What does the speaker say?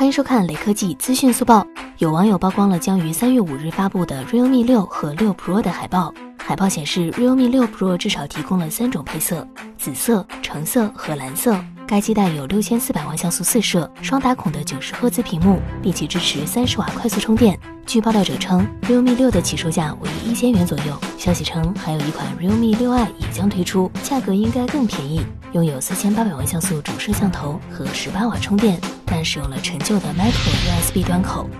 欢迎收看雷科技资讯速报。有网友曝光了将于三月五日发布的 Realme 六和六 Pro 的海报。海报显示，Realme 六 Pro 至少提供了三种配色：紫色、橙色和蓝色。该机带有六千四百万像素四摄、双打孔的九十赫兹屏幕，并且支持三十瓦快速充电。据爆料者称，Realme 六的起售价为一千元左右。消息称，还有一款 Realme 六 i 也将推出，价格应该更便宜，拥有四千八百万像素主摄像头和十八瓦充电，但使用了陈旧的 Micro USB 端口。